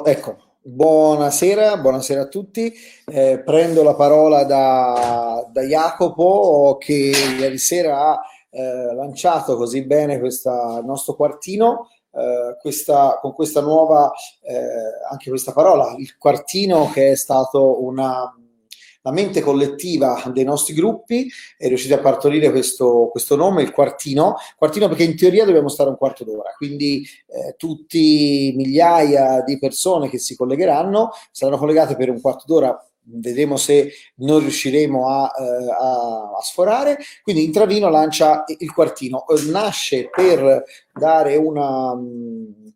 ecco, buonasera, buonasera a tutti. Eh, prendo la parola da, da, Jacopo che ieri sera ha eh, lanciato così bene questa, il nostro quartino. Eh, questa, con questa nuova, eh, anche questa parola, il quartino che è stato una, la mente collettiva dei nostri gruppi è riuscita a partorire questo, questo nome, il quartino, quartino perché in teoria dobbiamo stare un quarto d'ora, quindi eh, tutti migliaia di persone che si collegheranno saranno collegate per un quarto d'ora. Vedremo se non riusciremo a, eh, a, a, sforare. Quindi Intravino lancia il quartino, nasce per dare una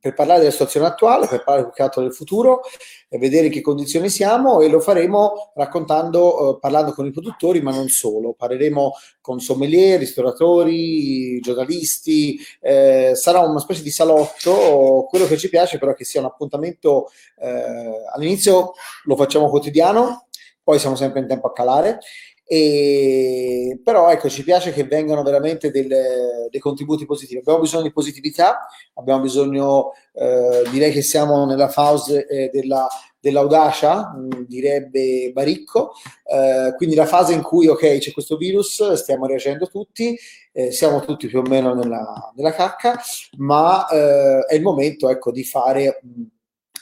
per parlare della situazione attuale, per parlare più che altro del futuro, e vedere in che condizioni siamo e lo faremo raccontando, eh, parlando con i produttori, ma non solo. Parleremo con sommelier, ristoratori, giornalisti, eh, sarà una specie di salotto. Quello che ci piace però che sia un appuntamento, eh, all'inizio lo facciamo quotidiano, poi siamo sempre in tempo a calare e, però ecco, ci piace che vengano veramente delle, dei contributi positivi. Abbiamo bisogno di positività, abbiamo bisogno, eh, direi che siamo nella fase eh, della, dell'audacia, mh, mm, direbbe Baricco, eh, quindi la fase in cui ok c'è questo virus, stiamo reagendo tutti, eh, siamo tutti più o meno nella, nella cacca, ma eh, è il momento ecco, di fare... Mh,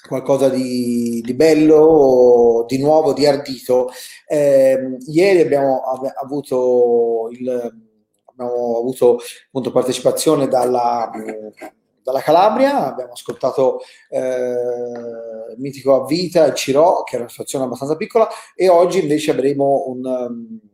qualcosa di, di, bello, di nuovo, di ardito. Eh, ieri abbiamo av- avuto, il, abbiamo avuto appunto, partecipazione dalla, dalla, Calabria, abbiamo ascoltato eh, Mitico a Vita Ciro, che è una situazione abbastanza piccola, e oggi invece avremo un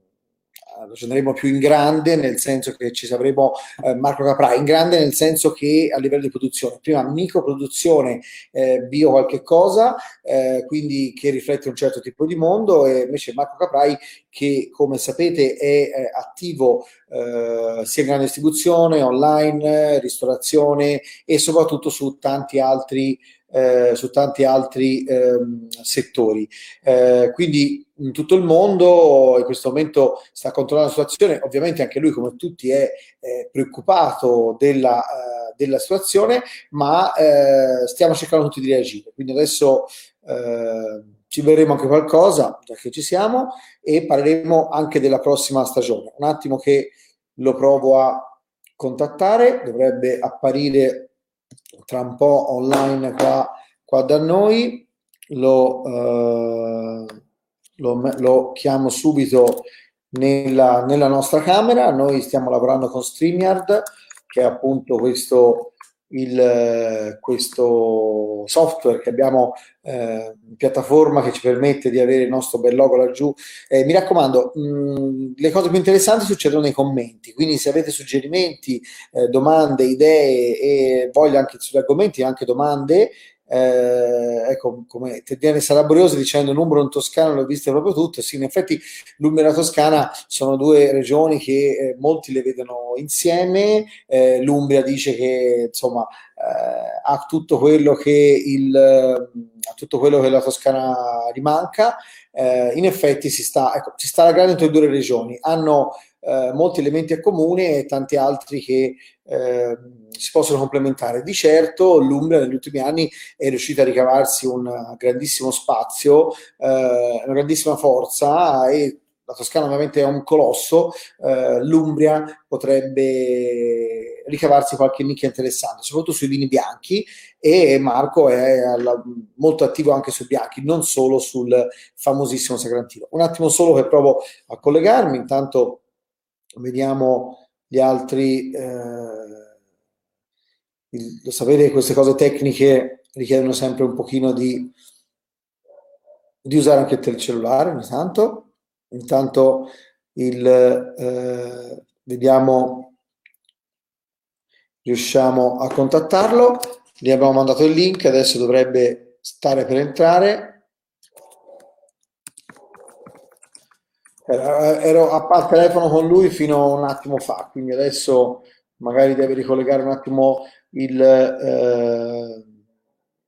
ragioneremo più in grande, nel senso che ci avremo eh, Marco Capra, in grande nel senso che a livello di produzione, prima microproduzione eh, bio qualche cosa, eh, quindi che riflette un certo tipo di mondo, e invece Marco Caprai che come sapete è eh, attivo eh, sia in grande distribuzione, online, ristorazione e soprattutto su tanti altri eh, su tanti altri ehm, settori. Eh, quindi in tutto il mondo in questo momento sta controllando la situazione, ovviamente anche lui come tutti è eh, preoccupato della, eh, della, situazione, ma eh, stiamo cercando tutti di reagire. Quindi adesso eh, ci vedremo anche qualcosa, già che ci siamo, e parleremo anche della prossima stagione. Un attimo che lo provo a contattare, dovrebbe apparire tra un po' online qua, qua da noi, lo, eh, lo, lo, chiamo subito nella, nella, nostra camera, noi stiamo lavorando con StreamYard, che è appunto questo, il, questo software che abbiamo eh, piattaforma che ci permette di avere il nostro bel logo laggiù. Eh, mi raccomando, mh, mm, le cose più interessanti succedono nei commenti, quindi se avete suggerimenti, eh, domande, idee e voglia anche sugli argomenti, anche domande, eh, ecco, come Tediane Salabriosi dicendo Numbro in Toscana l'ho viste proprio tutte, sì, in effetti l'Umbria e la Toscana sono due regioni che eh, molti le vedono insieme, eh, l'Umbria dice che insomma eh, ha tutto quello che il, tutto quello che la Toscana gli manca, eh, in effetti si sta, ecco, si sta lagrando entre le due regioni, hanno eh, molti elementi a comune e tanti altri che eh, si possono complementare. Di certo l'Umbria negli ultimi anni è riuscita a ricavarsi un grandissimo spazio, eh, una grandissima forza e la Toscana ovviamente è un colosso, eh, l'Umbria potrebbe ricavarsi qualche nicchia interessante, soprattutto sui vini bianchi e Marco è alla, molto attivo anche sui bianchi, non solo sul famosissimo Sagrantino. Un attimo solo che provo a collegarmi, intanto vediamo gli altri. Eh, il, sapere che queste cose tecniche richiedono sempre un pochino di, di usare anche il cellulare ogni tanto. Intanto il, eh, vediamo, riusciamo a contattarlo. Gli abbiamo mandato il link, adesso dovrebbe stare per entrare. Ero a telefono con lui fino a un attimo fa, quindi adesso magari deve ricollegare un attimo il, eh,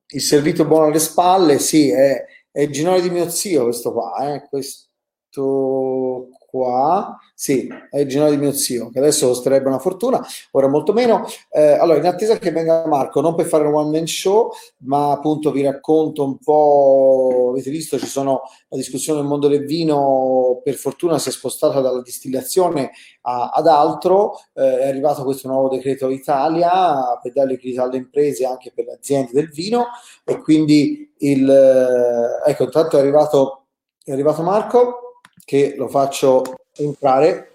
il servizio buono alle spalle. Sì, è, è il ginone di mio zio questo qua, eh, questo qua, sì, è il ginocchio di mio zio, che adesso costerebbe una fortuna, ora molto meno. Eh, allora, in attesa che venga Marco, non per fare un one man show, ma appunto vi racconto un po', avete visto, ci sono la discussione del mondo del vino, per fortuna si è spostata dalla distillazione a, ad altro, eh, è arrivato questo nuovo decreto Italia per dare liquidità alle imprese anche per le aziende del vino e quindi il, eh, ecco, intanto è arrivato, è arrivato Marco che lo faccio entrare.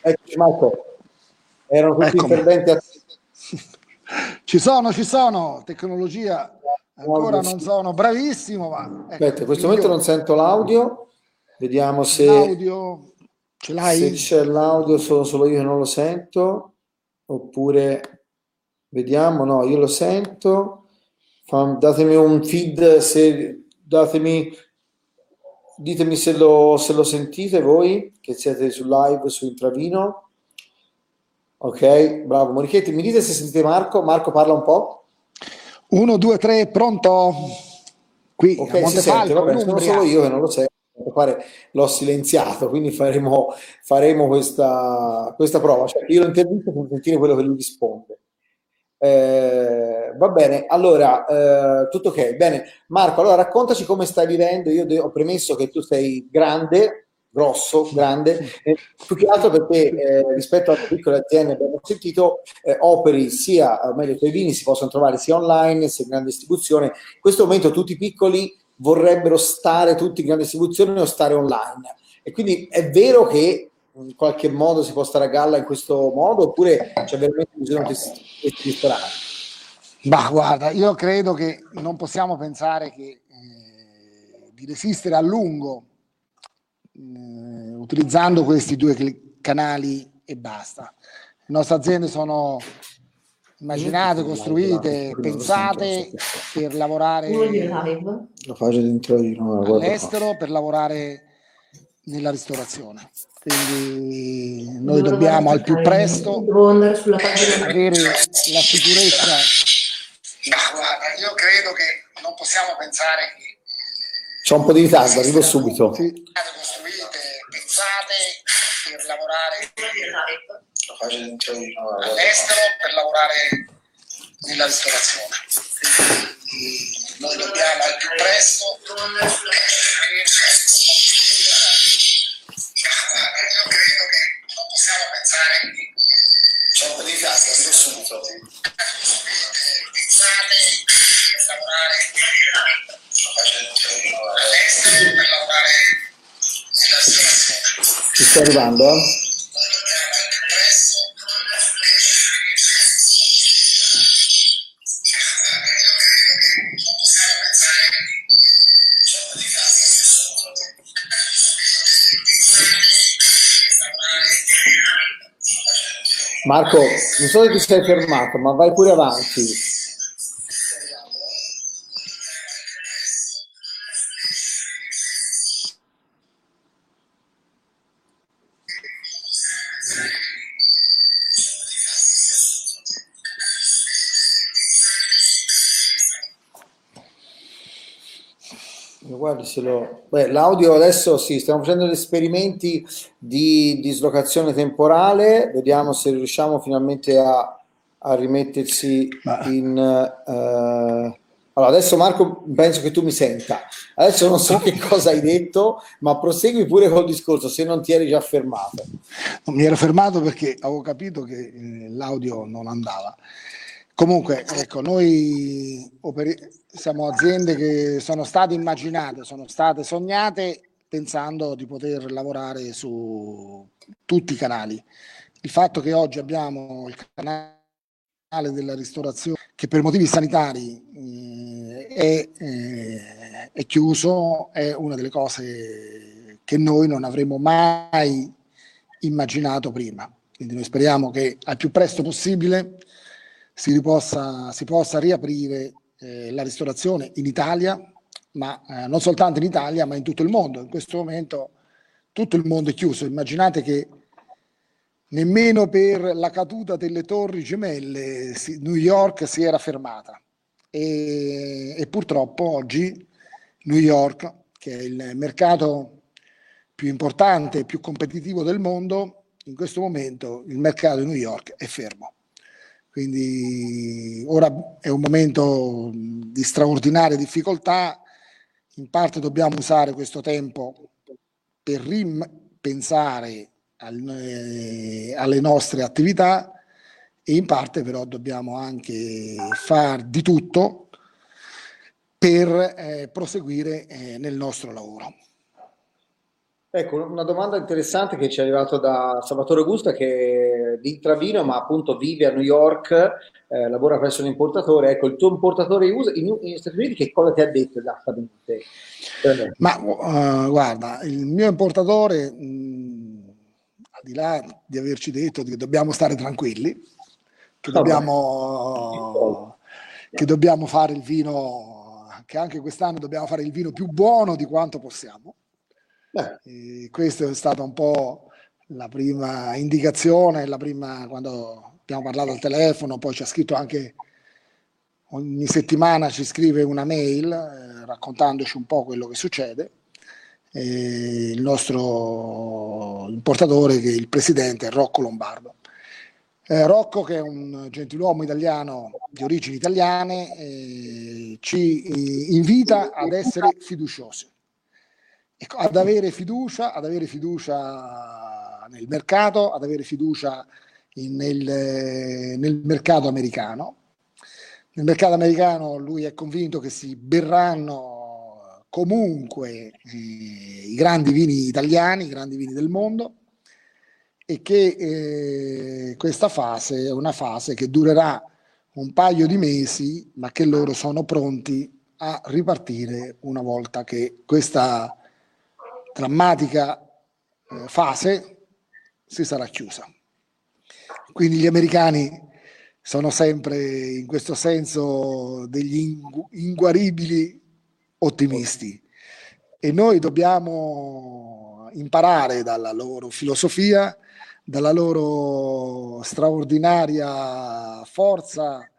Eccoci Marco, erano tutti Eccomi. interventi a... Ci sono, ci sono, tecnologia ancora non sono bravissimo, ma... Ecco, Aspetta, in questo momento non sento l'audio, vediamo se... L'audio ce l'hai? Se c'è l'audio sono solo io che non lo sento, oppure... Vediamo, no, io lo sento. Datemi un feed se datemi Ditemi se lo, se lo sentite voi che siete su live su Intravino. Ok, bravo Morichetti. Mi dite se sentite Marco? Marco parla un po'. Uno, due, tre, pronto? Qui ok, si sente, vabbè, sono solo io che non lo sento. L'ho silenziato, quindi faremo, faremo questa, questa prova. Cioè, io lo intervisto per sentire quello che lui risponde. Eh, va bene, allora eh, tutto ok. Bene, Marco, allora raccontaci come stai vivendo. Io ho premesso che tu sei grande, grosso, grande, più che altro perché eh, rispetto alle piccole aziende abbiamo sentito, eh, operi sia, meglio, i tuoi vini si possono trovare sia online sia in grande distribuzione. In questo momento tutti i piccoli vorrebbero stare tutti in grande distribuzione o stare online. E quindi è vero che in qualche modo si può stare a galla in questo modo oppure c'è veramente bisogno di questi ristoranti? Ma guarda, io credo che non possiamo pensare che, eh, di resistere a lungo eh, utilizzando questi due canali e basta. Le nostre aziende sono immaginate, costruite, pensate per lavorare all'estero, per lavorare nella ristorazione. Quindi noi dobbiamo al più presto avere la sicurezza. Ma guarda, io credo che non possiamo pensare che c'è un po' di ritardo, arrivo subito. Sì. Costruite, pensate per lavorare all'estero, per lavorare nella ristorazione. Quindi noi dobbiamo al più presto avere possiamo pensare che c'è un po' di casa, io subito. Pensate per lavorare all'estero, per lavorare nella situazione. Ci sta arrivando? Eh? Marco, non so se ti sei fermato, ma vai pure avanti. Guardi, se lo... Beh, l'audio adesso sì, stiamo facendo degli esperimenti di dislocazione temporale, vediamo se riusciamo finalmente a, a rimettersi Ma... in... Uh... Allora, adesso Marco, penso che tu mi senta. Adesso non so che cosa hai detto, ma prosegui pure col discorso se non ti eri già fermato. Non mi ero fermato perché avevo capito che eh, l'audio non andava. Comunque, ecco, noi siamo aziende che sono state immaginate, sono state sognate pensando di poter lavorare su tutti i canali. Il fatto che oggi abbiamo il canale della ristorazione che per motivi sanitari eh, è, eh, è chiuso è una delle cose che noi non avremmo mai immaginato prima. Quindi noi speriamo che al più presto possibile si possa, si possa riaprire eh, la ristorazione in Italia, ma eh, non soltanto in Italia, ma in tutto il mondo. In questo momento tutto il mondo è chiuso. Immaginate che nemmeno per la caduta delle torri gemelle si, New York si era fermata. E, e purtroppo oggi New York, che è il mercato più importante e più competitivo del mondo, in questo momento il mercato di New York è fermo. Quindi ora è un momento di straordinaria difficoltà, in parte dobbiamo usare questo tempo per ripensare al, eh, alle nostre attività e in parte però dobbiamo anche far di tutto per eh, proseguire eh, nel nostro lavoro. Ecco, una domanda interessante che ci è arrivata da Salvatore Augusta che è di Intravino ma appunto vive a New York, eh, lavora presso un importatore. Ecco, il tuo importatore usa in, in Stati Uniti che cosa ti ha detto esattamente? Ma uh, guarda, il mio importatore, mh, al di là di averci detto che dobbiamo stare tranquilli, che, dobbiamo, che dobbiamo fare il vino, che anche quest'anno dobbiamo fare il vino più buono di quanto possiamo eh. questa è stata un po' la prima indicazione, la prima quando abbiamo parlato al telefono, poi ci ha scritto anche ogni settimana ci scrive una mail eh, raccontandoci un po' quello che succede. E il nostro importatore, che è il presidente, è Rocco Lombardo. Eh, Rocco, che è un gentiluomo italiano di origini italiane, eh, ci eh, invita ad essere fiduciosi ad avere fiducia, ad avere fiducia nel mercato, ad avere fiducia in, nel, nel mercato americano. Nel mercato americano lui è convinto che si berranno comunque eh, i grandi vini italiani, i grandi vini del mondo e che eh, questa fase è una fase che durerà un paio di mesi, ma che loro sono pronti a ripartire una volta che questa drammatica eh, fase si sarà chiusa. Quindi gli americani sono sempre in questo senso degli inguaribili ottimisti e noi dobbiamo imparare dalla loro filosofia, dalla loro straordinaria forza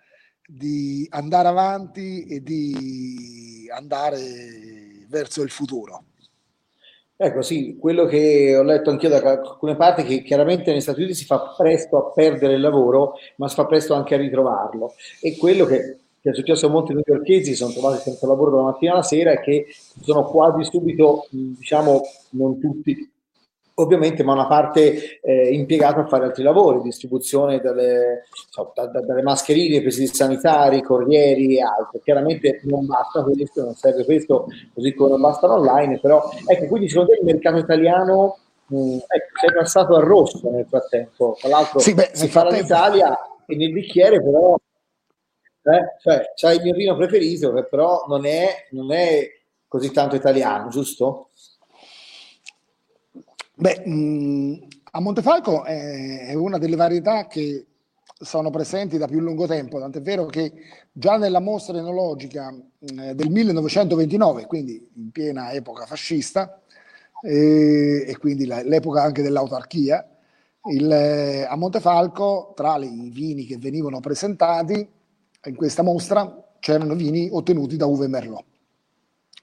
di andare avanti e di andare verso il futuro. Ecco, sì, quello che ho letto anch'io da alcune parti, che chiaramente negli Stati Uniti si fa presto a perdere il lavoro, ma si fa presto anche a ritrovarlo. E quello che, che è successo a molti newyorkesi, sono trovati senza lavoro dalla mattina alla sera, è che sono quasi subito, diciamo, non tutti, ovviamente, ma una parte eh, impiegata a fare altri lavori, distribuzione delle, so, da, da, dalle mascherine, presidi sanitari, corrieri e altro. Chiaramente non basta questo, non serve questo, così come non basta online, però ecco, quindi secondo te il mercato italiano mh, ecco, sei passato al rosso nel frattempo, tra l'altro sì, beh, si fa l'Italia e nel bicchiere però eh, cioè, c'hai il mio vino preferito che però non è, non è così tanto italiano, giusto? Beh, mh, a Montefalco è, è una delle varietà che sono presenti da più lungo tempo, tant'è vero che già nella mostra enologica eh, del 1929, quindi in piena epoca fascista, eh, e quindi la, l'epoca anche dell'autarchia, il, eh, a Montefalco, tra i vini che venivano presentati in questa mostra, c'erano vini ottenuti da uve Merlot.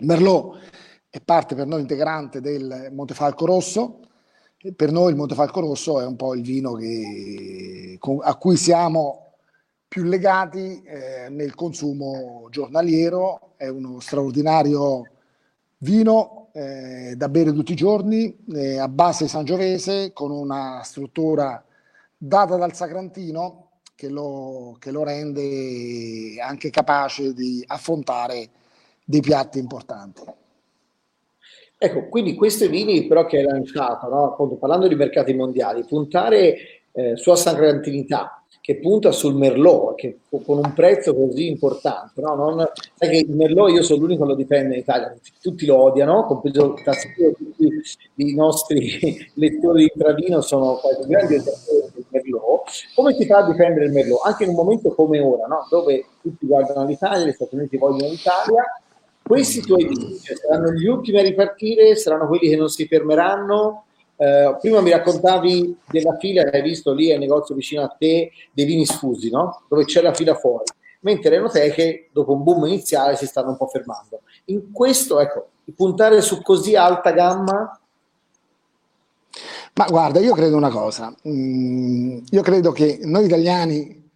Merlot è parte per noi integrante del Montefalco Rosso, per noi il Montefalco Rosso è un po' il vino che, a cui siamo più legati eh, nel consumo giornaliero, è uno straordinario vino eh, da bere tutti i giorni, eh, a base sangiovese, con una struttura data dal Sacrantino che lo, che lo rende anche capace di affrontare dei piatti importanti. Ecco, quindi questi vini però che hai lanciato, no? Appunto, parlando di mercati mondiali, puntare eh, sulla sacrantinità, che punta sul Merlot, che con un prezzo così importante, no? Non, sai che il Merlot io sono l'unico che lo difende in Italia, tutti lo odiano, compreso tutti i nostri lettori di Travino sono quasi grandi odiatori del Merlot. Come si fa a difendere il Merlot? Anche in un momento come ora, no? dove tutti guardano l'Italia, gli Stati Uniti vogliono l'Italia, questi tuoi vini saranno gli ultimi a ripartire? Saranno quelli che non si fermeranno? Eh, prima mi raccontavi della fila che hai visto lì al negozio vicino a te dei vini sfusi, no? Dove c'è la fila fuori. Mentre le enoteche, dopo un boom iniziale, si stanno un po' fermando. In questo, ecco, puntare su così alta gamma Ma guarda, io credo una cosa, mm, io credo che noi italiani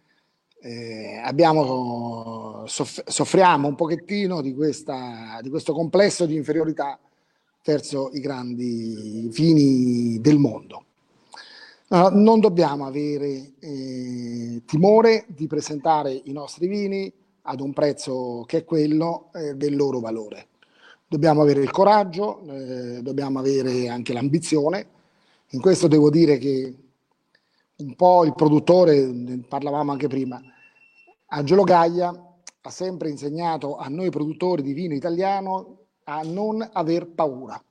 eh, abbiamo, soff- soffriamo un pochettino di, questa, di questo complesso di inferiorità verso i grandi vini del mondo. No, non dobbiamo avere eh, timore di presentare i nostri vini ad un prezzo che è quello eh, del loro valore. Dobbiamo avere il coraggio, eh, dobbiamo avere anche l'ambizione in questo devo dire che un po' il produttore, ne parlavamo anche prima, Angelo Gaia ha sempre insegnato a noi produttori di vino italiano a non aver paura,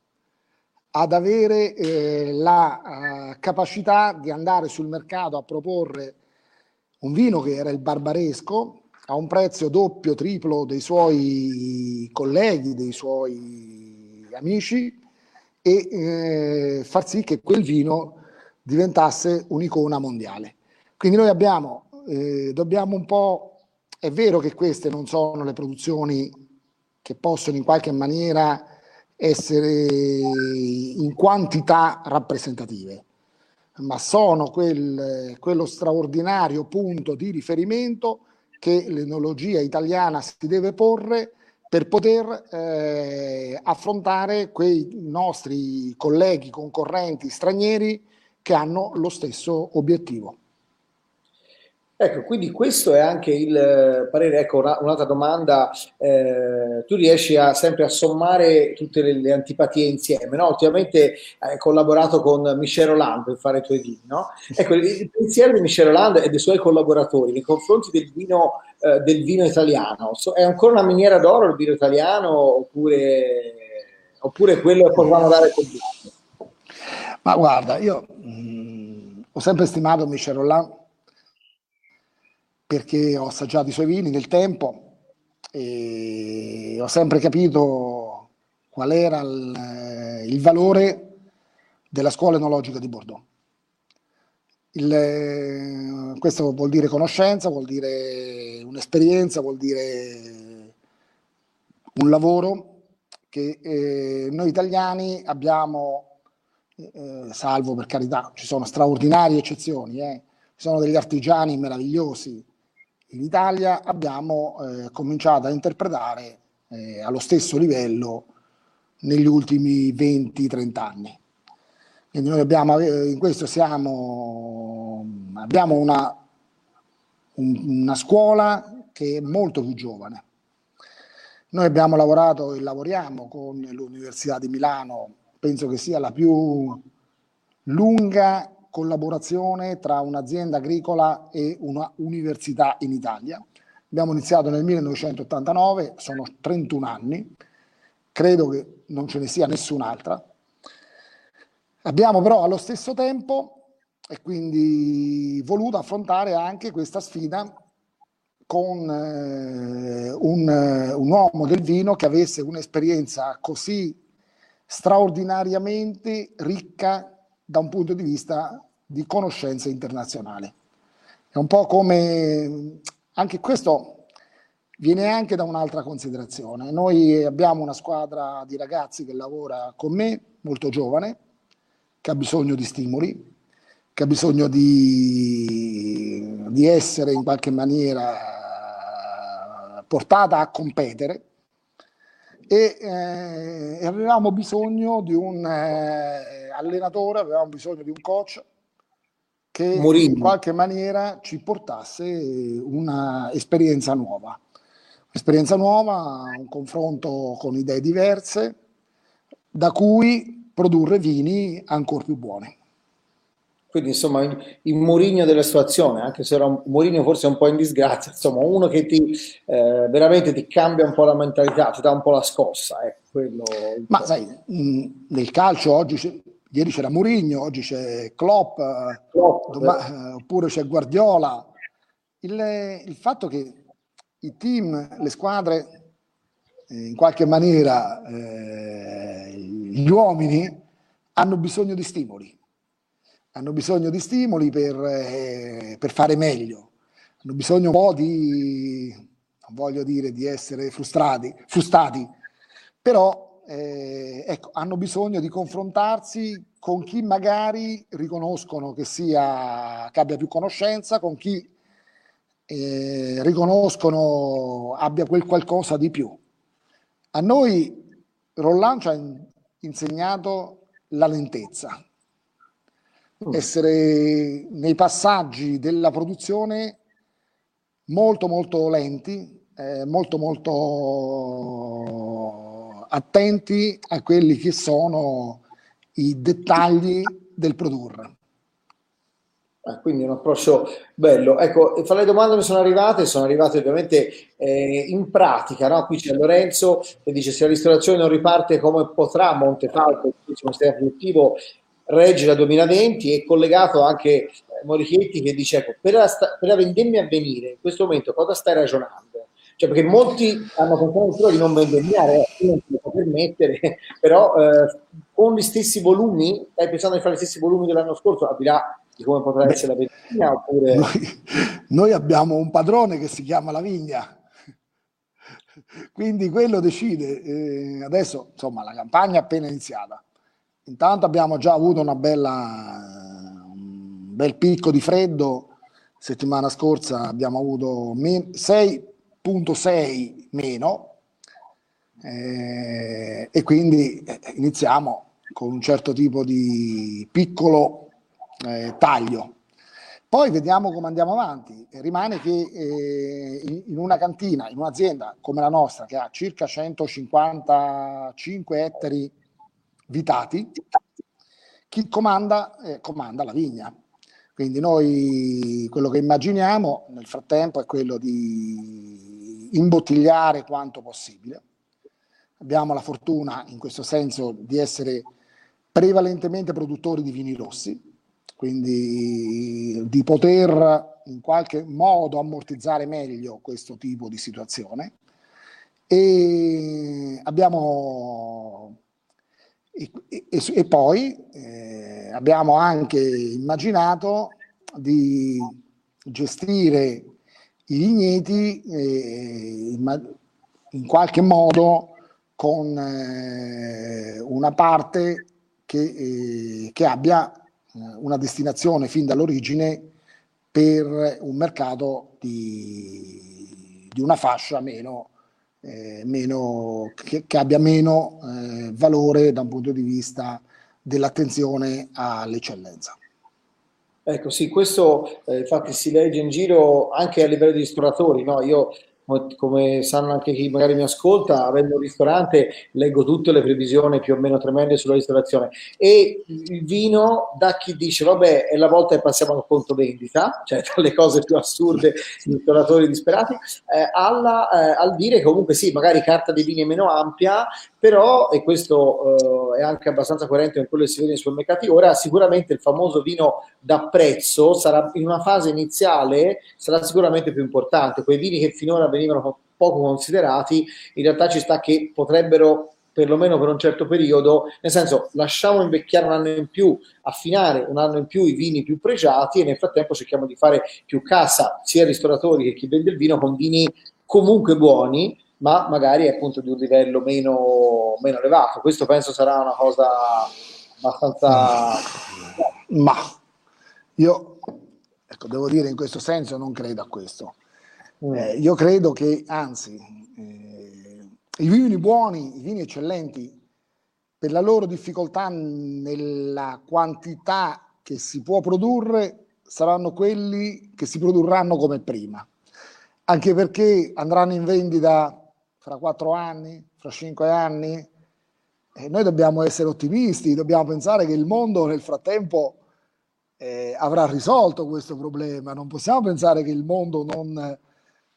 ad avere eh, la uh, capacità di andare sul mercato a proporre un vino che era il barbaresco a un prezzo doppio, triplo dei suoi colleghi, dei suoi amici e eh, far sì che quel vino diventasse un'icona mondiale. Quindi noi abbiamo, eh, dobbiamo un po', è vero che queste non sono le produzioni che possono in qualche maniera essere in quantità rappresentative, ma sono quel, quello straordinario punto di riferimento che l'enologia italiana si deve porre per poter eh, affrontare quei nostri colleghi concorrenti stranieri che hanno lo stesso obiettivo. Ecco, quindi questo è anche il eh, parere. Ecco, una, un'altra domanda, eh, tu riesci a, sempre a sommare tutte le, le antipatie insieme, no? Ultimamente hai collaborato con Michel Roland per fare i tuoi vini, no? Ecco, il pensiero di Michel Roland e dei suoi collaboratori nei confronti del vino, eh, del vino italiano, so, è ancora una miniera d'oro il vino italiano oppure, oppure quello che potevano dare col vino? Ma guarda, io mh, mm, ho sempre stimato Michel Roland perché ho assaggiato i suoi vini nel tempo e ho sempre capito qual era il, il valore della scuola enologica di Bordeaux. Il, questo vuol dire conoscenza, vuol dire un'esperienza, vuol dire un lavoro che eh, noi italiani abbiamo, eh, salvo per carità, ci sono straordinarie eccezioni, eh, ci sono degli artigiani meravigliosi in Italia abbiamo eh, cominciato a interpretare eh, allo stesso livello negli ultimi 20-30 anni. Quindi noi abbiamo, eh, in questo siamo, abbiamo una, un, una scuola che è molto più giovane. Noi abbiamo lavorato e lavoriamo con l'Università di Milano, penso che sia la più lunga collaborazione tra un'azienda agricola e una università in Italia. Abbiamo iniziato nel 1989, sono 31 anni, credo che non ce ne sia nessun'altra. Abbiamo però allo stesso tempo e quindi voluto affrontare anche questa sfida con eh, un, un, uomo del vino che avesse un'esperienza così straordinariamente ricca da un punto di vista di conoscenza internazionale. È un po' come, anche questo viene anche da un'altra considerazione. Noi abbiamo una squadra di ragazzi che lavora con me, molto giovane, che ha bisogno di stimoli, che ha bisogno di, di essere in qualche maniera portata a competere e eh, avevamo bisogno di un eh, allenatore, avevamo bisogno di un coach che Mourinho. in qualche maniera ci portasse un'esperienza nuova. Un'esperienza nuova, un confronto con idee diverse, da cui produrre vini ancora più buoni. Quindi insomma il Mourinho della situazione, anche se era un Mourinho forse un po' in disgrazia, insomma uno che ti eh, veramente ti cambia un po' la mentalità, ti dà un po' la scossa. Ecco, quello, Ma sai, nel calcio oggi, ieri c'era Mourinho, oggi c'è Klopp, Klopp doma- oppure c'è Guardiola. Il, il, fatto che i team, le squadre, eh, in qualche maniera eh, gli uomini hanno bisogno di stimoli. Hanno bisogno di stimoli per, eh, per, fare meglio, hanno bisogno un po' di, non voglio dire di essere frustrati, frustati, però eh, ecco, hanno bisogno di confrontarsi con chi magari riconoscono che, sia, che abbia più conoscenza, con chi eh, riconoscono abbia quel qualcosa di più. A noi Rollan ci ha insegnato la lentezza, mm. essere nei passaggi della produzione molto molto lenti, eh, molto molto attenti a quelli che sono i dettagli del produrre. Ah, quindi un approccio bello. Ecco, fra le domande che sono arrivate, sono arrivate ovviamente eh, in pratica, no? Qui c'è Lorenzo che dice se la ristorazione non riparte come potrà Montefalco, il sistema produttivo regge da 2020 e collegato anche eh, Morichetti che dice ecco, per la, per la vendemmia a venire in questo momento cosa stai ragionando? Cioè, perché molti hanno pensato di non vendemmiare, eh, non si può permettere, però eh, con gli stessi volumi, stai pensando di fare gli stessi volumi dell'anno scorso, al di là di come potrà Beh, essere la vendemmia? Oppure... Noi, noi abbiamo un padrone che si chiama la vigna, quindi quello decide. Eh, adesso, insomma, la campagna è appena iniziata. Intanto abbiamo già avuto una bella, un bel picco di freddo. Settimana scorsa abbiamo avuto 6.6 meno eh, e quindi eh, iniziamo con un certo tipo di piccolo eh, taglio. Poi vediamo come andiamo avanti. Rimane che eh, in una cantina, in un'azienda come la nostra, che ha circa 155 ettari vitati, chi comanda, eh, comanda la vigna. Quindi noi quello che immaginiamo nel frattempo è quello di imbottigliare quanto possibile. Abbiamo la fortuna in questo senso di essere prevalentemente produttori di vini rossi, quindi di poter in qualche modo ammortizzare meglio questo tipo di situazione. E abbiamo e, e, e poi eh, abbiamo anche immaginato di gestire i vigneti eh, in, in, qualche modo con eh, una parte che, eh, che abbia eh, una destinazione fin dall'origine per un mercato di, di una fascia meno, eh, meno che, che, abbia meno eh, valore da un punto di vista dell'attenzione all'eccellenza. Ecco sì, questo eh, infatti si legge in giro anche a livello di ristoratori, no? Io come sanno anche chi magari mi ascolta, avendo un ristorante leggo tutte le previsioni più o meno tremende sulla ristorazione e il vino da chi dice vabbè è la volta che passiamo al conto vendita, cioè tra le cose più assurde i ristoratori disperati, eh, alla, eh, al dire comunque sì, magari carta dei vini meno ampia, però, e questo eh, è anche abbastanza coerente con quello che si vede nei supermercati ora, sicuramente il famoso vino da prezzo sarà in una fase iniziale sarà sicuramente più importante. Quei vini che finora venivano poco considerati, in realtà ci sta che potrebbero perlomeno per un certo periodo, nel senso lasciamo invecchiare un anno in più, affinare un anno in più i vini più pregiati e nel frattempo cerchiamo di fare più cassa sia ristoratori che chi vende il vino con vini comunque buoni, ma magari appunto di un livello meno, meno elevato. Questo penso sarà una cosa abbastanza... Ma io, ecco, devo dire in questo senso non credo a questo. Mm. Eh, io credo che, anzi, eh, i vini buoni, i vini eccellenti, per la loro difficoltà nella quantità che si può produrre, saranno quelli che si produrranno come prima. Anche perché andranno in vendita fra quattro anni, fra cinque anni. E noi dobbiamo essere ottimisti, dobbiamo pensare che il mondo nel frattempo eh, avrà risolto questo problema. Non possiamo pensare che il mondo non,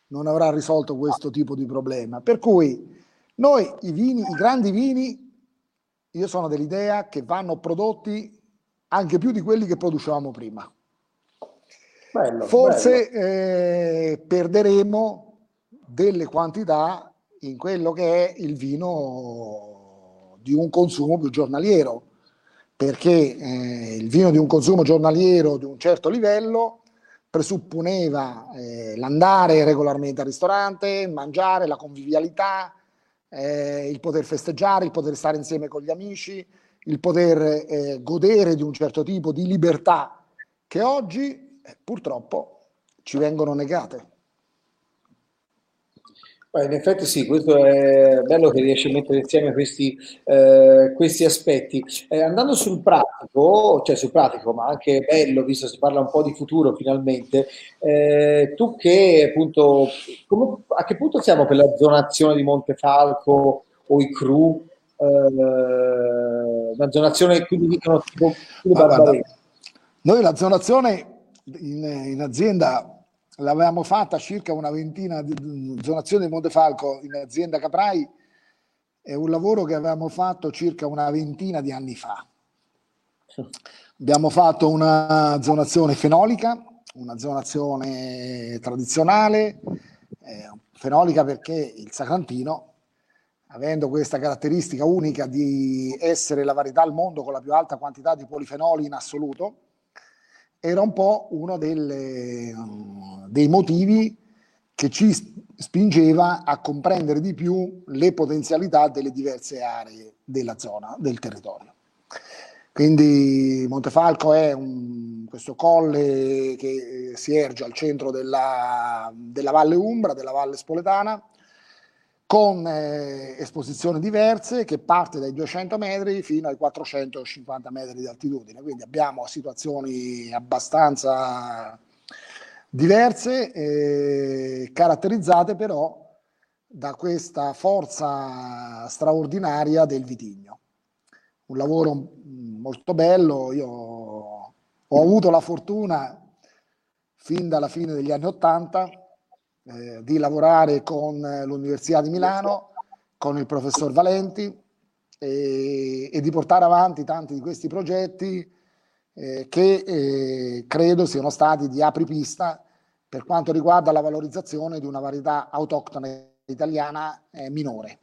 non avrà risolto questo tipo di problema. Per cui noi i vini, i grandi vini, io sono dell'idea che vanno prodotti anche più di quelli che producevamo prima. Bello, Forse bello. Eh, perderemo delle quantità in quello che è il vino di un consumo più giornaliero, perché eh, il vino di un consumo giornaliero di un certo livello presupponeva eh, l'andare regolarmente al ristorante, mangiare, la convivialità, eh, il poter festeggiare, il poter stare insieme con gli amici, il poter eh, godere di un certo tipo di libertà che oggi eh, purtroppo ci vengono negate. In effetti sì, questo è bello che riesci a mettere insieme questi, eh, questi aspetti. Eh, andando sul pratico, cioè sul pratico, ma anche bello, visto che si parla un po' di futuro finalmente, eh, tu che appunto, come, a che punto siamo per la zonazione di Montefalco o i CRU? Eh, una zonazione, quindi dicono tipo, ah, Noi la zonazione in, in azienda l'avevamo fatta circa una ventina di zonazione di Montefalco in azienda Caprai, è un lavoro che avevamo fatto circa una ventina di anni fa. Abbiamo fatto una zonazione fenolica, una zonazione tradizionale, eh, fenolica perché il Sacrantino, avendo questa caratteristica unica di essere la varietà al mondo con la più alta quantità di polifenoli in assoluto, era un po' uno delle, dei motivi che ci spingeva a comprendere di più le potenzialità delle diverse aree della zona, del territorio. Quindi Montefalco è un, questo colle che si erge al centro della, della Valle Umbra, della Valle Spoletana, con eh, esposizioni diverse che parte dai 200 metri fino ai 450 metri di altitudine, quindi abbiamo situazioni abbastanza diverse, eh, caratterizzate però da questa forza straordinaria del vitigno. Un lavoro molto bello, io ho avuto la fortuna fin dalla fine degli anni Ottanta eh, di lavorare con eh, l'Università di Milano, con il professor Valenti e, e di portare avanti tanti di questi progetti eh, che eh, credo siano stati di apripista per quanto riguarda la valorizzazione di una varietà autoctona italiana eh, minore.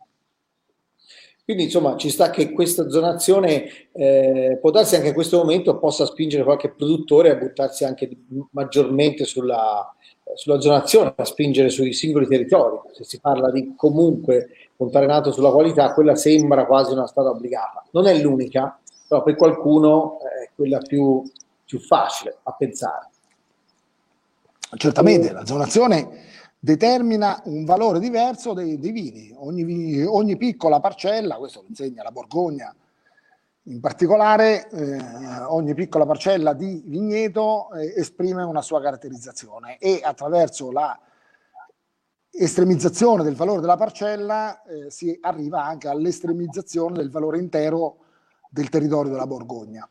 Quindi insomma ci sta che questa zonazione eh, può darsi anche in questo momento possa spingere qualche produttore a buttarsi anche maggiormente sulla, sulla zonazione, a spingere sui singoli territori. Se si parla di comunque puntare nato sulla qualità, quella sembra quasi una strada obbligata. Non è l'unica, però per qualcuno è quella più, più facile a pensare. Certamente, la zonazione determina un valore diverso dei, dei vini. Ogni, ogni, piccola parcella, questo lo insegna la Borgogna, in particolare eh, ogni piccola parcella di vigneto eh, esprime una sua caratterizzazione e attraverso la estremizzazione del valore della parcella eh, si arriva anche all'estremizzazione del valore intero del territorio della Borgogna.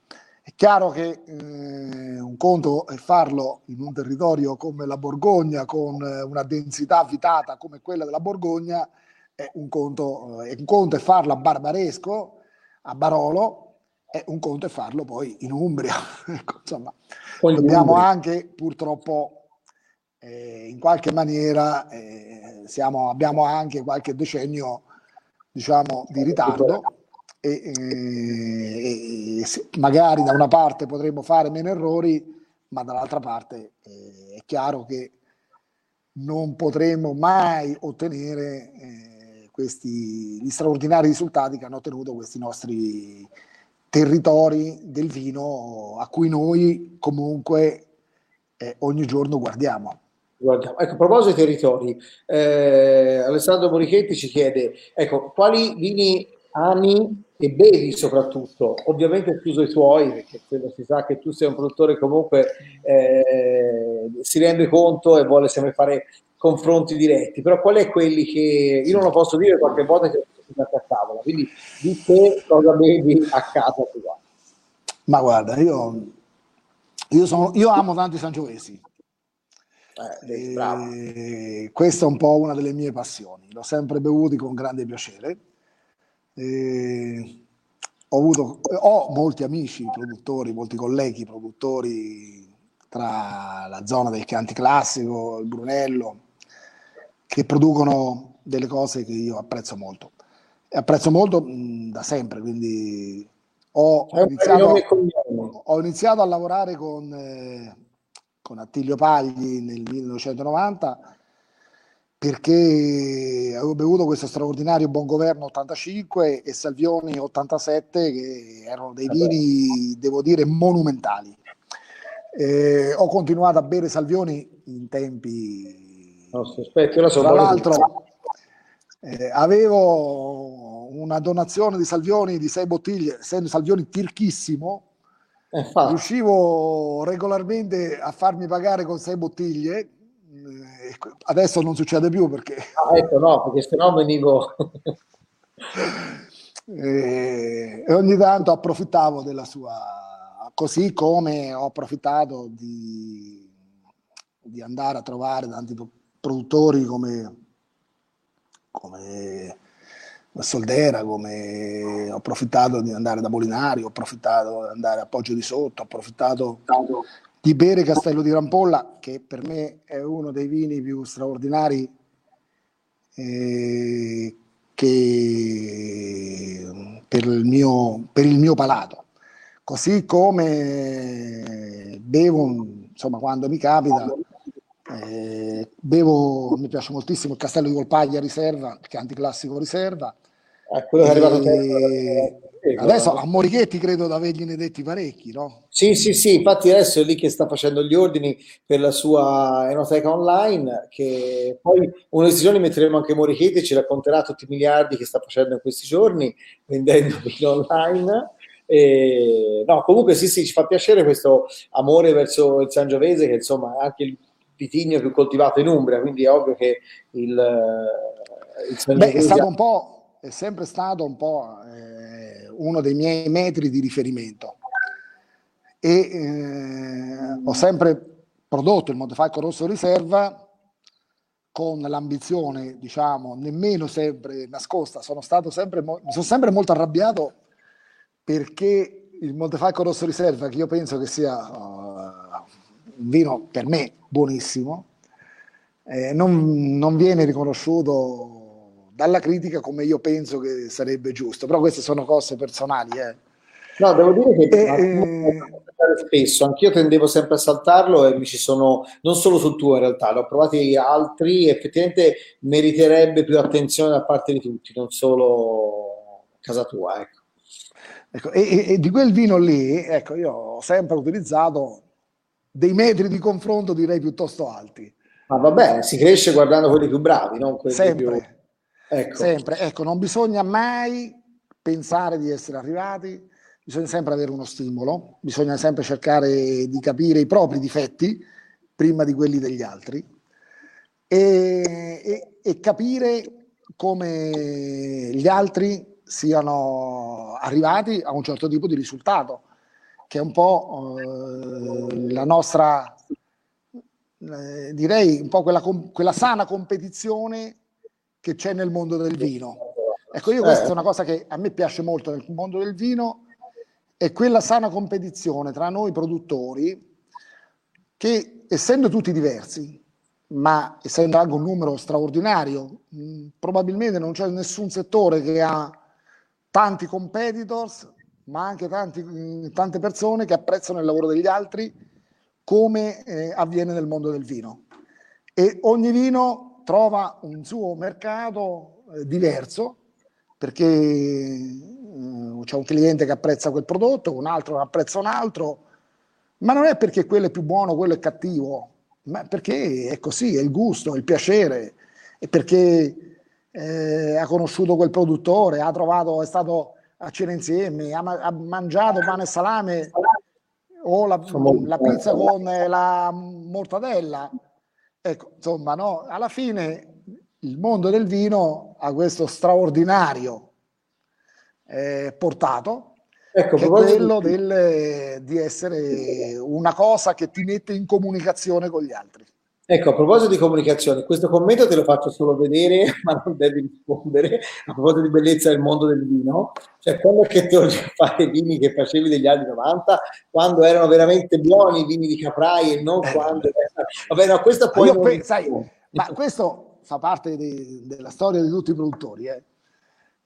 È chiaro che eh, un conto è farlo in un territorio come la Borgogna, con eh, una densità vitata come quella della Borgogna, è un conto, eh, un conto è farlo a Barbaresco, a Barolo, è un conto è farlo poi in Umbria. ecco, insomma, poi dobbiamo Umbria. anche purtroppo eh, in qualche maniera eh, siamo, abbiamo anche qualche decennio diciamo di ritardo e, e, e magari da una parte potremmo fare meno errori, ma dall'altra parte eh, è chiaro che non potremo mai ottenere eh, questi, gli straordinari risultati che hanno ottenuto questi nostri territori del vino a cui noi comunque eh, ogni giorno guardiamo. Guardiamo. Ecco, a proposito dei territori, eh, Alessandro Morichetti ci chiede, ecco, quali vini ami e bevi soprattutto, ovviamente escluso i tuoi, perché quello si sa che tu sei un produttore comunque eh, si rende conto e vuole sempre fare confronti diretti, però qual è quelli che io non lo posso dire qualche volta che sono a tavola, quindi di te cosa bevi a casa tua? Ma guarda, io, io, sono, io amo tanto i sangiovesi. Eh, questa è un po' una delle mie passioni, l'ho sempre bevuti con grande piacere eh, ho, avuto, ho molti amici produttori, molti colleghi produttori tra la zona del Chianti Classico, il Brunello, che producono delle cose che io apprezzo molto. E apprezzo molto mh, da sempre, quindi ho iniziato, ho iniziato, a lavorare con, eh, con Attilio Pagli nel 1990 perché avevo bevuto questo straordinario buon governo 85 e Salvioni 87 che erano dei vini, devo dire, monumentali. Eh, ho continuato a bere Salvioni in tempi... No, aspetta, Tra l'altro eh, avevo una donazione di Salvioni di sei bottiglie, essendo Salvioni tirchissimo, eh, riuscivo regolarmente a farmi pagare con sei bottiglie adesso non succede più perché... Ah, ecco, no, perché se no venivo... e, e ogni tanto approfittavo della sua... così come ho approfittato di, di andare a trovare tanti produttori come, come Soldera, come ho approfittato di andare da Molinari, ho approfittato di andare a Poggio di Sotto, ho approfittato di bere Castello di Rampolla, che per me è uno dei vini più straordinari eh, che per il, mio, per il mio palato. Così come bevo, insomma, quando mi capita, eh, bevo, mi piace moltissimo il Castello di Volpaglia Riserva, che è anticlassico Riserva. Eh, quello che è arrivato e, Adesso a Morichetti credo di avergliene detti parecchi, no? Sì, sì, sì, infatti adesso è lì che sta facendo gli ordini per la sua enoteca online, che poi questi giorni metteremo anche Morichetti e ci racconterà tutti i miliardi che sta facendo in questi giorni, vendendo vino online. E, no, comunque sì, sì, ci fa piacere questo amore verso il Sangiovese, che insomma è anche il vitigno più coltivato in Umbria, quindi è ovvio che il, il Sangiovese... Beh, è stato un po', è sempre stato un po'... Eh uno dei miei metri di riferimento. E eh, ho sempre prodotto il Montefalco Rosso Riserva con l'ambizione, diciamo, nemmeno sempre nascosta, sono stato sempre, mi sono sempre molto arrabbiato perché il Montefalco Rosso Riserva, che io penso che sia uh, un vino per me buonissimo, eh, non, non viene riconosciuto dalla critica come io penso che sarebbe giusto, però queste sono cose personali. Eh. No, devo dire che eh, spesso, anch'io tendevo sempre a saltarlo e mi ci sono, non solo sul tuo in realtà, l'ho provati altri, effettivamente meriterebbe più attenzione da parte di tutti, non solo casa tua. Ecco. Ecco, e, e, di quel vino lì, ecco, io ho sempre utilizzato dei metri di confronto direi piuttosto alti. Ma va bene, si cresce guardando quelli più bravi, non quelli sempre. più... Ecco. Sempre, ecco, non bisogna mai pensare di essere arrivati, bisogna sempre avere uno stimolo, bisogna sempre cercare di capire i propri difetti prima di quelli degli altri e, e, e capire come gli altri siano arrivati a un certo tipo di risultato, che è un po' eh, la nostra, eh, direi, un po' quella, quella sana competizione che c'è nel mondo del vino. Ecco, io questa è una cosa che a me piace molto nel mondo del vino, è quella sana competizione tra noi produttori che, essendo tutti diversi, ma essendo anche un numero straordinario, mh, probabilmente non c'è nessun settore che ha tanti competitors, ma anche tanti, mh, tante persone che apprezzano il lavoro degli altri, come eh, avviene nel mondo del vino. E ogni vino trova un suo mercato eh, diverso perché eh, c'è un cliente che apprezza quel prodotto, un altro che apprezza un altro, ma non è perché quello è più buono, quello è cattivo, ma perché è così, è il gusto, è il piacere, è perché eh, ha conosciuto quel produttore, ha trovato, è stato a cena insieme, ha, ha mangiato pane e salame o la, la pizza con la mortadella Ecco, insomma, no, alla fine il mondo del vino ha questo straordinario eh, portato, ecco, che è quello del, di essere una cosa che ti mette in comunicazione con gli altri. Ecco, a proposito di comunicazione, questo commento te lo faccio solo vedere, ma non devi rispondere. A proposito di bellezza del mondo del vino, cioè quando è che torni a fare i vini che facevi negli anni 90, quando erano veramente buoni i vini di Caprai e non eh. quando... Vabbè, no, questo poi... Non... Pe- sai, ma questo fa parte di, della storia di tutti i produttori, eh.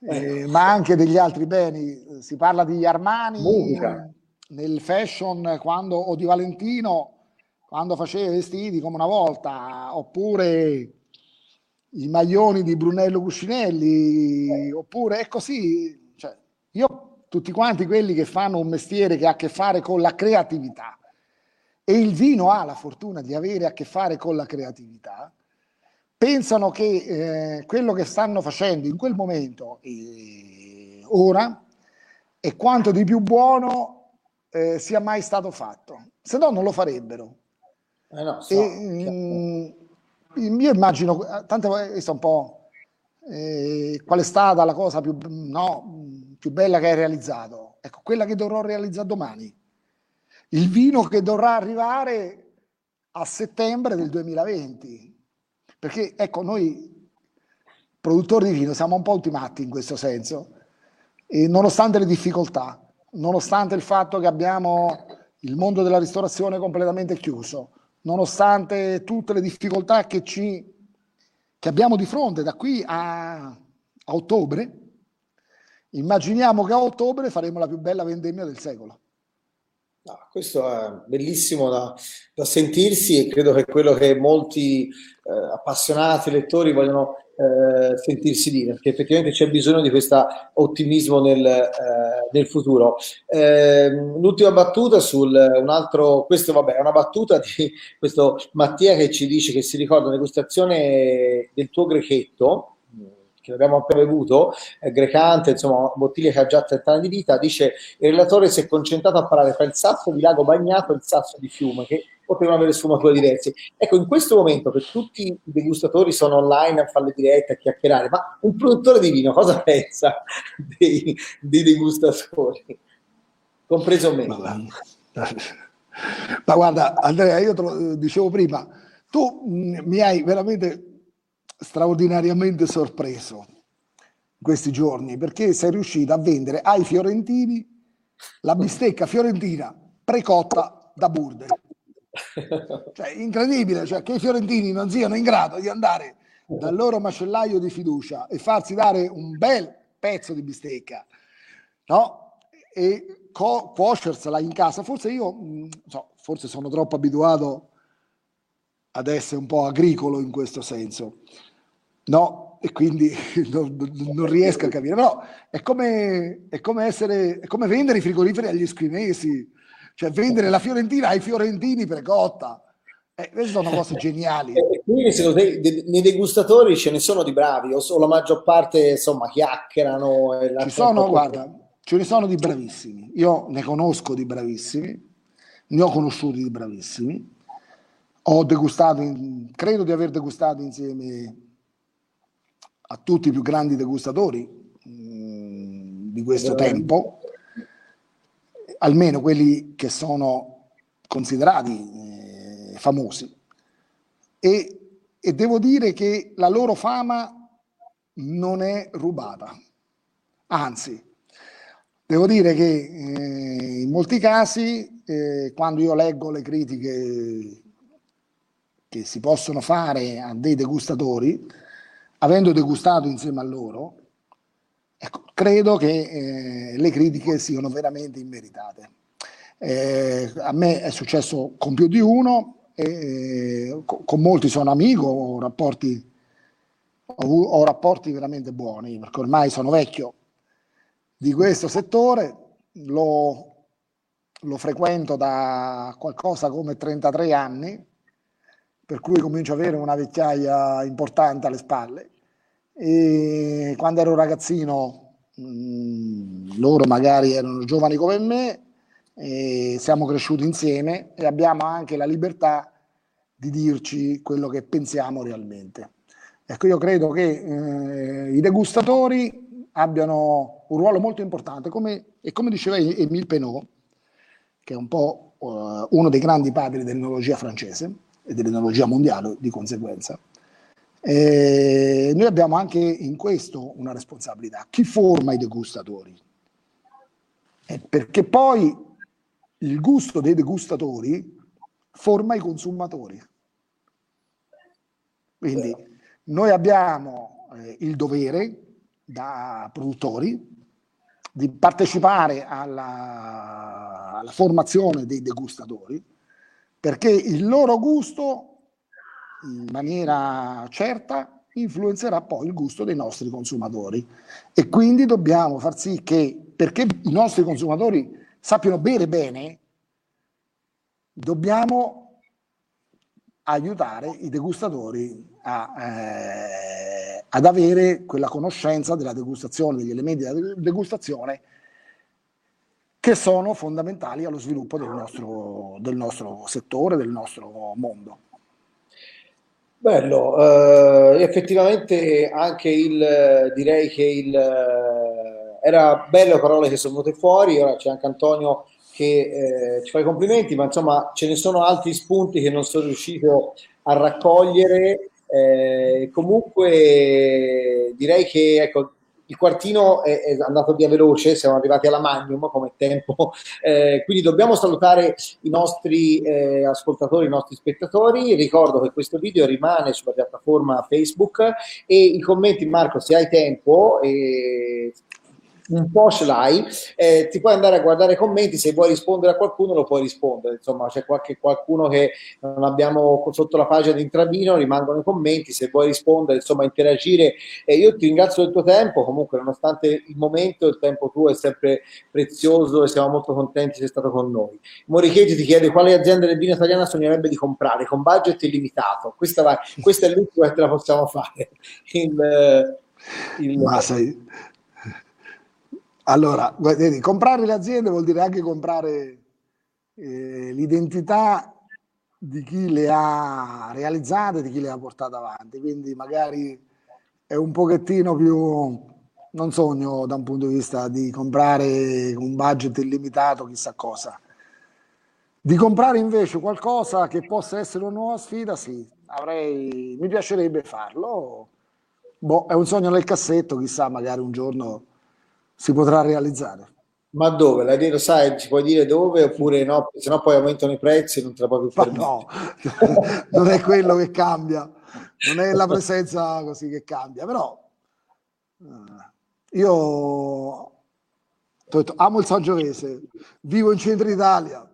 Eh, ma anche degli altri beni. Si parla di Armani Musica. nel fashion quando, o di Valentino quando faceva i vestiti come una volta, oppure i maglioni di Brunello Cuscinelli, oppure è così. Cioè, io, tutti quanti quelli che fanno un mestiere che ha a che fare con la creatività, e il vino ha la fortuna di avere a che fare con la creatività, pensano che eh, quello che stanno facendo in quel momento e ora è quanto di più buono eh, sia mai stato fatto, se no non lo farebbero. Eh no, so, e, mh, mm, io immagino, tante volte un po' eh, qual è stata la cosa più, no, più bella che hai realizzato. Ecco, quella che dovrò realizzare domani. Il vino che dovrà arrivare a settembre del 2020 perché ecco, noi produttori di vino siamo un po' ultimati in questo senso, e nonostante le difficoltà, nonostante il fatto che abbiamo il mondo della ristorazione completamente chiuso, nonostante tutte le difficoltà che, ci, che abbiamo di fronte da qui a, a ottobre, immaginiamo che a ottobre faremo la più bella vendemmia del secolo. No, questo è bellissimo da, da, sentirsi e credo che quello che molti appassionati lettori vogliono eh, sentirsi dire, perché effettivamente c'è bisogno di questo ottimismo nel, eh, nel futuro. Ehm, l'ultima battuta sul un altro, questo vabbè, è una battuta di questo Mattia che ci dice che si ricorda una degustazione del tuo grechetto che abbiamo appena bevuto, è grecante, insomma, bottiglia che ha già 30 anni di vita, dice il relatore si è concentrato a parlare tra il sasso di lago bagnato e il sasso di fiume, che potevano avere sfumature diverse. Ecco, in questo momento, per tutti i degustatori sono online a fare le dirette, a chiacchierare, ma un produttore di vino cosa pensa dei, dei degustatori? Compreso me. Ma, ma guarda, Andrea, io te lo dicevo prima, tu mi hai veramente straordinariamente sorpreso questi giorni perché sei riuscito a vendere ai fiorentini la bistecca fiorentina precotta da Burde. Cioè, incredibile, cioè, che i fiorentini non siano in grado di andare dal loro macellaio di fiducia e farsi dare un bel pezzo di bistecca, no? E co- cuocersela in casa. Forse io, mh, so, forse sono troppo abituato ad essere un po' agricolo in questo senso. No, e quindi non, non, riesco a capire. Però è come, è come, essere, è come vendere i frigoriferi agli squinesi, cioè vendere la Fiorentina ai fiorentini precotta. Eh, queste sono cose geniali. E quindi secondo te nei degustatori ce ne sono di bravi o, o la maggior parte insomma chiacchierano? Ci sono, guarda, ce ne sono di bravissimi. Io ne conosco di bravissimi, ne ho conosciuti di bravissimi. Ho degustato, credo di aver degustato insieme a tutti i più grandi degustatori mh, mm, di questo tempo, almeno quelli che sono considerati eh, famosi. E, e devo dire che la loro fama non è rubata, anzi, devo dire che eh, in molti casi, eh, quando io leggo le critiche che si possono fare a dei degustatori, avendo degustato insieme a loro, ecco, credo che eh, le critiche siano veramente immeritate. Eh, a me è successo con più di uno, e, con, con molti sono amico, ho rapporti, ho, ho rapporti veramente buoni, perché ormai sono vecchio di questo settore, lo, lo frequento da qualcosa come 33 anni, per cui comincio ad avere una vecchiaia importante alle spalle e quando ero ragazzino, mm, loro magari erano giovani come me, e siamo cresciuti insieme e abbiamo anche la libertà di dirci quello che pensiamo realmente. Ecco, io credo che eh, i degustatori abbiano un ruolo molto importante, come, e come diceva Emile Penot, che è un po' uh, uno dei grandi padri dell'enologia francese e dell'enologia mondiale di conseguenza, eh, noi abbiamo anche in questo una responsabilità. Chi forma i degustatori? Eh, perché poi il gusto dei degustatori forma i consumatori. Quindi noi abbiamo eh, il dovere da produttori di partecipare alla, alla formazione dei degustatori perché il loro gusto in maniera certa influenzerà poi il gusto dei nostri consumatori e quindi dobbiamo far sì che perché i nostri consumatori sappiano bere bene, dobbiamo aiutare i degustatori a, eh, ad avere quella conoscenza della degustazione, degli elementi della degustazione che sono fondamentali allo sviluppo del nostro, del nostro settore, del nostro mondo. Bello, eh, effettivamente anche il, direi che il, eh, era belle parole che sono venute fuori, ora c'è anche Antonio che eh, ci fa i complimenti, ma insomma ce ne sono altri spunti che non sono riuscito a raccogliere. Eh, comunque direi che ecco, il quartino è, è, andato via veloce, siamo arrivati alla Magnum come tempo, eh, quindi dobbiamo salutare i nostri eh, ascoltatori, i nostri spettatori. Ricordo che questo video rimane sulla piattaforma Facebook e i commenti, Marco, se hai tempo, eh, un po' ce l'hai, eh, ti puoi andare a guardare i commenti, se vuoi rispondere a qualcuno lo puoi rispondere, insomma c'è qualche, qualcuno che non abbiamo sotto la pagina di Intravino, rimangono i commenti, se vuoi rispondere, insomma interagire, eh, io ti ringrazio del tuo tempo, comunque nonostante il momento, il tempo tuo è sempre prezioso e siamo molto contenti di essere stato con noi. Morichetti ti chiede quale azienda del vino italiana sognerebbe di comprare con budget illimitato, questa, va, questa è l'ultima che te la possiamo fare. Il, il... Ma sai, allora, vedi, comprare le aziende vuol dire anche comprare eh, l'identità di chi le ha realizzate, di chi le ha portate avanti. Quindi magari è un pochettino più, non sogno da un punto di vista di comprare un budget illimitato, chissà cosa. Di comprare invece qualcosa che possa essere una nuova sfida, sì, avrei, mi piacerebbe farlo. Boh, è un sogno nel cassetto, chissà, magari un giorno si potrà realizzare. Ma dove? La lo sai, ci puoi dire dove oppure no? Se no poi aumentano i prezzi e non te la puoi più permettere. No, non è quello che cambia, non è la presenza così che cambia, però eh, io detto, amo il Sangiovese, vivo in centro Italia,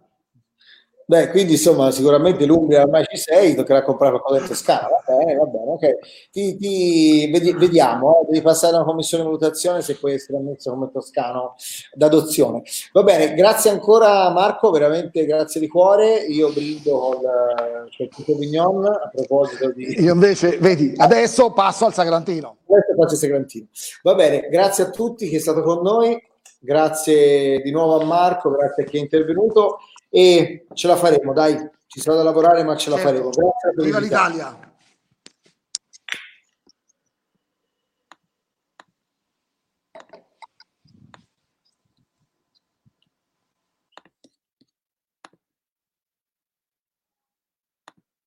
Beh, quindi insomma, sicuramente l'Umbria ormai ci sei, toccherà comprare qualcosa in Toscana. Va bene, va bene, ok. Ti, ti vedi, vediamo, eh, devi passare una commissione di valutazione se puoi essere ammesso come toscano d'adozione. Va bene, grazie ancora Marco, veramente grazie di cuore. Io brindo col, col Tito Vignon a proposito di. Io invece, vedi, adesso passo al Sagrantino. Adesso passo al Sagrantino. Va bene, grazie a tutti chi è stato con noi. Grazie di nuovo a Marco, grazie a chi è intervenuto e ce la faremo, dai, ci sarà da lavorare ma ce la certo. faremo. Grazie Viva l'Italia!